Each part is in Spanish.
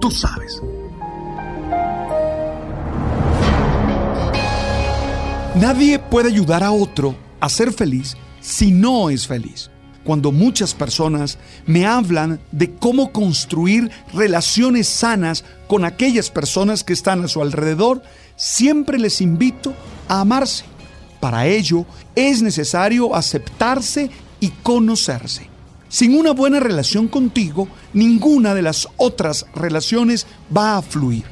Tú sabes. Nadie puede ayudar a otro a ser feliz si no es feliz. Cuando muchas personas me hablan de cómo construir relaciones sanas con aquellas personas que están a su alrededor, siempre les invito a amarse. Para ello es necesario aceptarse y conocerse. Sin una buena relación contigo, ninguna de las otras relaciones va a fluir.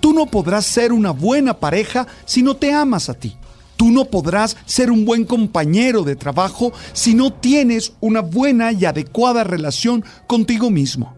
Tú no podrás ser una buena pareja si no te amas a ti. Tú no podrás ser un buen compañero de trabajo si no tienes una buena y adecuada relación contigo mismo.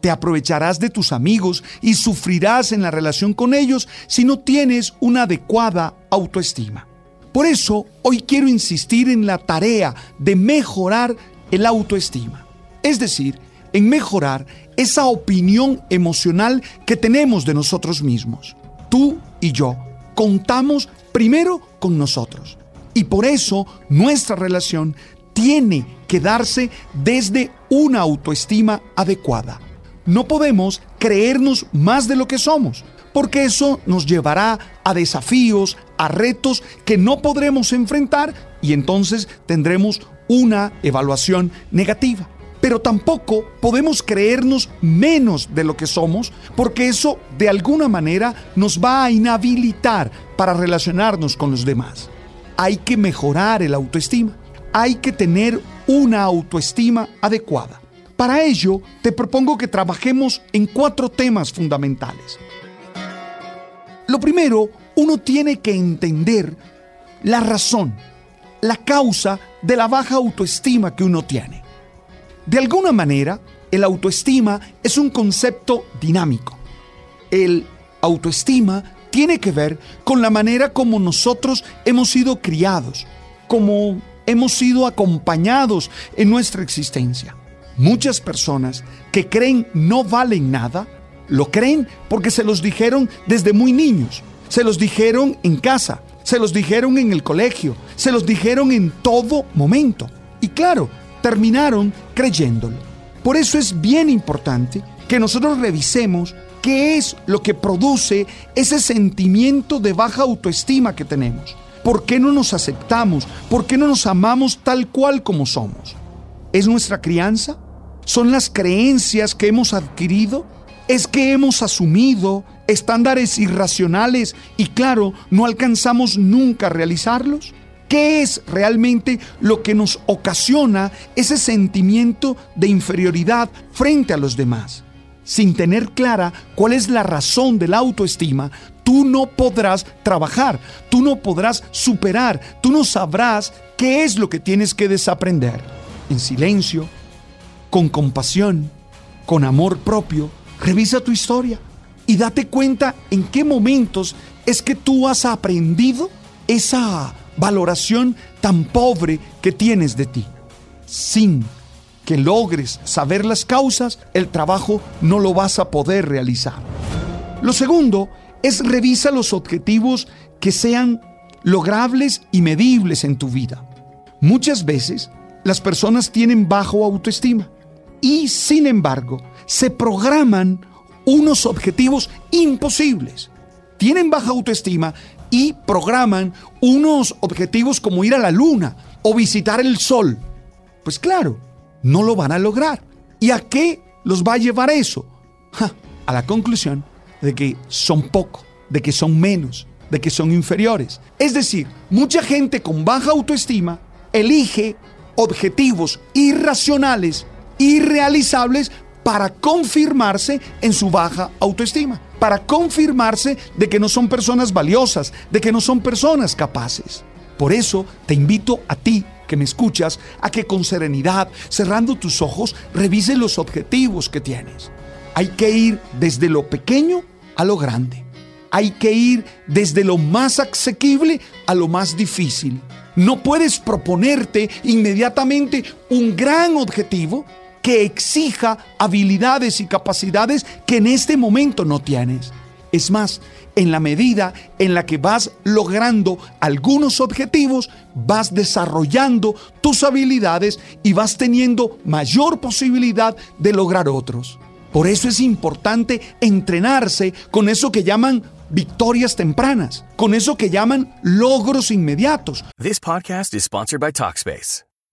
Te aprovecharás de tus amigos y sufrirás en la relación con ellos si no tienes una adecuada autoestima. Por eso, hoy quiero insistir en la tarea de mejorar el autoestima. Es decir, en mejorar esa opinión emocional que tenemos de nosotros mismos. Tú y yo contamos primero con nosotros. Y por eso nuestra relación tiene que darse desde una autoestima adecuada. No podemos creernos más de lo que somos, porque eso nos llevará a desafíos, a retos que no podremos enfrentar y entonces tendremos una evaluación negativa. Pero tampoco podemos creernos menos de lo que somos, porque eso de alguna manera nos va a inhabilitar para relacionarnos con los demás. Hay que mejorar el autoestima. Hay que tener una autoestima adecuada. Para ello, te propongo que trabajemos en cuatro temas fundamentales. Lo primero, uno tiene que entender la razón, la causa de la baja autoestima que uno tiene. De alguna manera, el autoestima es un concepto dinámico. El autoestima tiene que ver con la manera como nosotros hemos sido criados, como hemos sido acompañados en nuestra existencia. Muchas personas que creen no valen nada, lo creen porque se los dijeron desde muy niños, se los dijeron en casa, se los dijeron en el colegio, se los dijeron en todo momento. Y claro, terminaron creyéndolo. Por eso es bien importante que nosotros revisemos qué es lo que produce ese sentimiento de baja autoestima que tenemos. ¿Por qué no nos aceptamos? ¿Por qué no nos amamos tal cual como somos? ¿Es nuestra crianza? ¿Son las creencias que hemos adquirido? ¿Es que hemos asumido estándares irracionales y claro, no alcanzamos nunca a realizarlos? ¿Qué es realmente lo que nos ocasiona ese sentimiento de inferioridad frente a los demás? Sin tener clara cuál es la razón de la autoestima, tú no podrás trabajar, tú no podrás superar, tú no sabrás qué es lo que tienes que desaprender. En silencio, con compasión, con amor propio, revisa tu historia y date cuenta en qué momentos es que tú has aprendido esa valoración tan pobre que tienes de ti. Sin que logres saber las causas, el trabajo no lo vas a poder realizar. Lo segundo es revisa los objetivos que sean logrables y medibles en tu vida. Muchas veces las personas tienen bajo autoestima y sin embargo se programan unos objetivos imposibles. Tienen baja autoestima y programan unos objetivos como ir a la luna o visitar el sol. Pues claro, no lo van a lograr. ¿Y a qué los va a llevar eso? a la conclusión de que son poco, de que son menos, de que son inferiores. Es decir, mucha gente con baja autoestima elige objetivos irracionales, irrealizables para confirmarse en su baja autoestima, para confirmarse de que no son personas valiosas, de que no son personas capaces. Por eso te invito a ti que me escuchas a que con serenidad, cerrando tus ojos, revise los objetivos que tienes. Hay que ir desde lo pequeño a lo grande. Hay que ir desde lo más asequible a lo más difícil. No puedes proponerte inmediatamente un gran objetivo que exija habilidades y capacidades que en este momento no tienes. Es más, en la medida en la que vas logrando algunos objetivos, vas desarrollando tus habilidades y vas teniendo mayor posibilidad de lograr otros. Por eso es importante entrenarse con eso que llaman victorias tempranas, con eso que llaman logros inmediatos. This podcast is sponsored by Talkspace.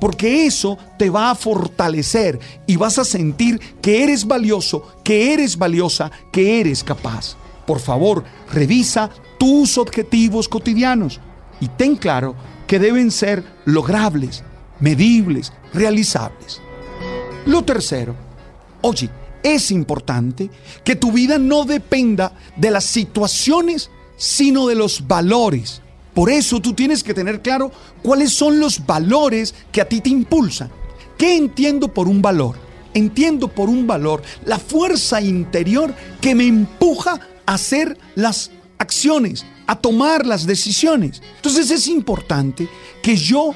Porque eso te va a fortalecer y vas a sentir que eres valioso, que eres valiosa, que eres capaz. Por favor, revisa tus objetivos cotidianos y ten claro que deben ser logrables, medibles, realizables. Lo tercero, oye, es importante que tu vida no dependa de las situaciones sino de los valores. Por eso tú tienes que tener claro cuáles son los valores que a ti te impulsan. ¿Qué entiendo por un valor? Entiendo por un valor la fuerza interior que me empuja a hacer las acciones, a tomar las decisiones. Entonces es importante que yo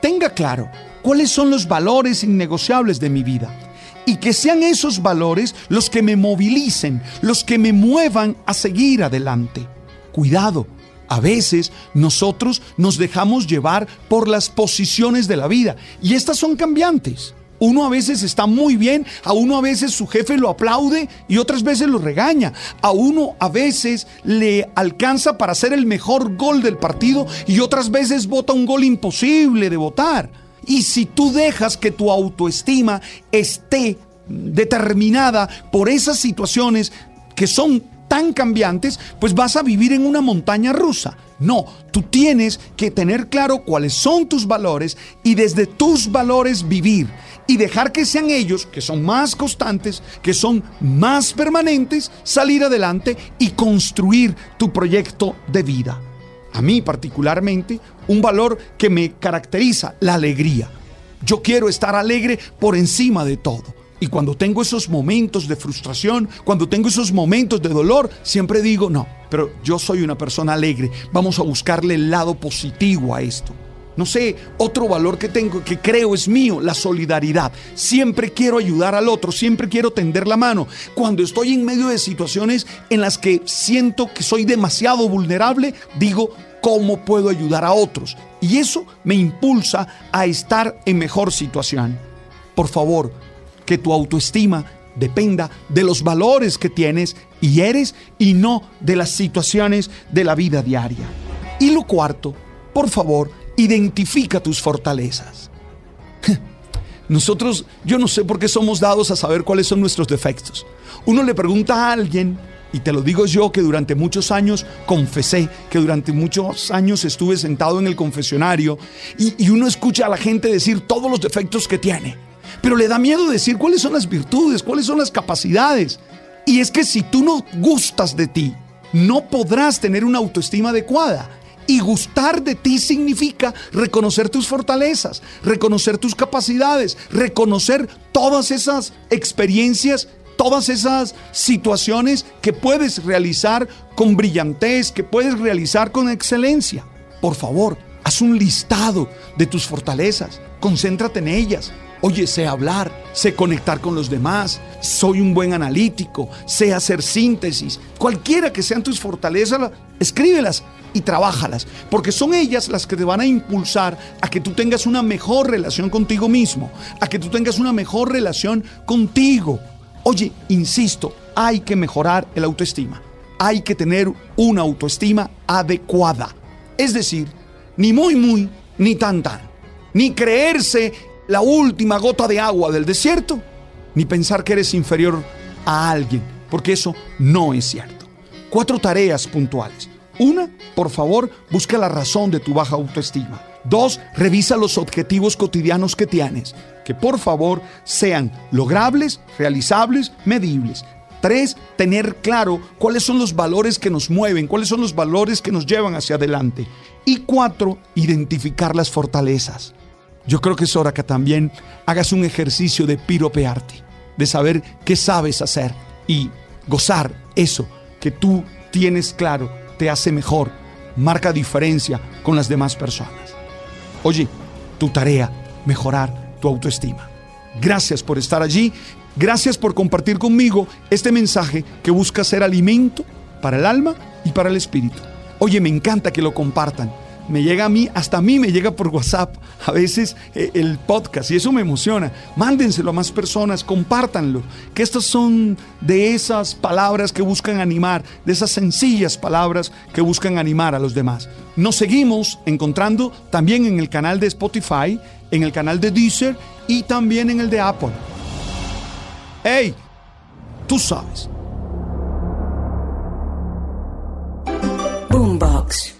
tenga claro cuáles son los valores innegociables de mi vida y que sean esos valores los que me movilicen, los que me muevan a seguir adelante. Cuidado, a veces nosotros nos dejamos llevar por las posiciones de la vida y estas son cambiantes. Uno a veces está muy bien, a uno a veces su jefe lo aplaude y otras veces lo regaña. A uno a veces le alcanza para hacer el mejor gol del partido y otras veces vota un gol imposible de votar. Y si tú dejas que tu autoestima esté determinada por esas situaciones que son tan cambiantes, pues vas a vivir en una montaña rusa. No, tú tienes que tener claro cuáles son tus valores y desde tus valores vivir y dejar que sean ellos, que son más constantes, que son más permanentes, salir adelante y construir tu proyecto de vida. A mí particularmente, un valor que me caracteriza, la alegría. Yo quiero estar alegre por encima de todo. Y cuando tengo esos momentos de frustración, cuando tengo esos momentos de dolor, siempre digo, no, pero yo soy una persona alegre, vamos a buscarle el lado positivo a esto. No sé, otro valor que tengo, que creo es mío, la solidaridad. Siempre quiero ayudar al otro, siempre quiero tender la mano. Cuando estoy en medio de situaciones en las que siento que soy demasiado vulnerable, digo, ¿cómo puedo ayudar a otros? Y eso me impulsa a estar en mejor situación. Por favor, que tu autoestima dependa de los valores que tienes y eres y no de las situaciones de la vida diaria. Y lo cuarto, por favor, identifica tus fortalezas. Nosotros, yo no sé por qué somos dados a saber cuáles son nuestros defectos. Uno le pregunta a alguien, y te lo digo yo que durante muchos años confesé, que durante muchos años estuve sentado en el confesionario, y, y uno escucha a la gente decir todos los defectos que tiene, pero le da miedo decir cuáles son las virtudes, cuáles son las capacidades. Y es que si tú no gustas de ti, no podrás tener una autoestima adecuada. Y gustar de ti significa reconocer tus fortalezas, reconocer tus capacidades, reconocer todas esas experiencias, todas esas situaciones que puedes realizar con brillantez, que puedes realizar con excelencia. Por favor, haz un listado de tus fortalezas, concéntrate en ellas, Oye, sé hablar, sé conectar con los demás, soy un buen analítico, sé hacer síntesis. Cualquiera que sean tus fortalezas, escríbelas y trabájalas, porque son ellas las que te van a impulsar a que tú tengas una mejor relación contigo mismo, a que tú tengas una mejor relación contigo. Oye, insisto, hay que mejorar el autoestima. Hay que tener una autoestima adecuada. Es decir, ni muy muy, ni tan tan. Ni creerse la última gota de agua del desierto, ni pensar que eres inferior a alguien, porque eso no es cierto. Cuatro tareas puntuales. Una, por favor, busca la razón de tu baja autoestima. Dos, revisa los objetivos cotidianos que tienes, que por favor sean logrables, realizables, medibles. Tres, tener claro cuáles son los valores que nos mueven, cuáles son los valores que nos llevan hacia adelante. Y cuatro, identificar las fortalezas. Yo creo que es hora que también hagas un ejercicio de piropearte, de saber qué sabes hacer y gozar eso que tú tienes claro te hace mejor, marca diferencia con las demás personas. Oye, tu tarea, mejorar tu autoestima. Gracias por estar allí, gracias por compartir conmigo este mensaje que busca ser alimento para el alma y para el espíritu. Oye, me encanta que lo compartan me llega a mí, hasta a mí me llega por WhatsApp a veces eh, el podcast y eso me emociona. Mándenselo a más personas, compártanlo, que estas son de esas palabras que buscan animar, de esas sencillas palabras que buscan animar a los demás. Nos seguimos encontrando también en el canal de Spotify, en el canal de Deezer y también en el de Apple. ¡Hey! Tú sabes. Boombox.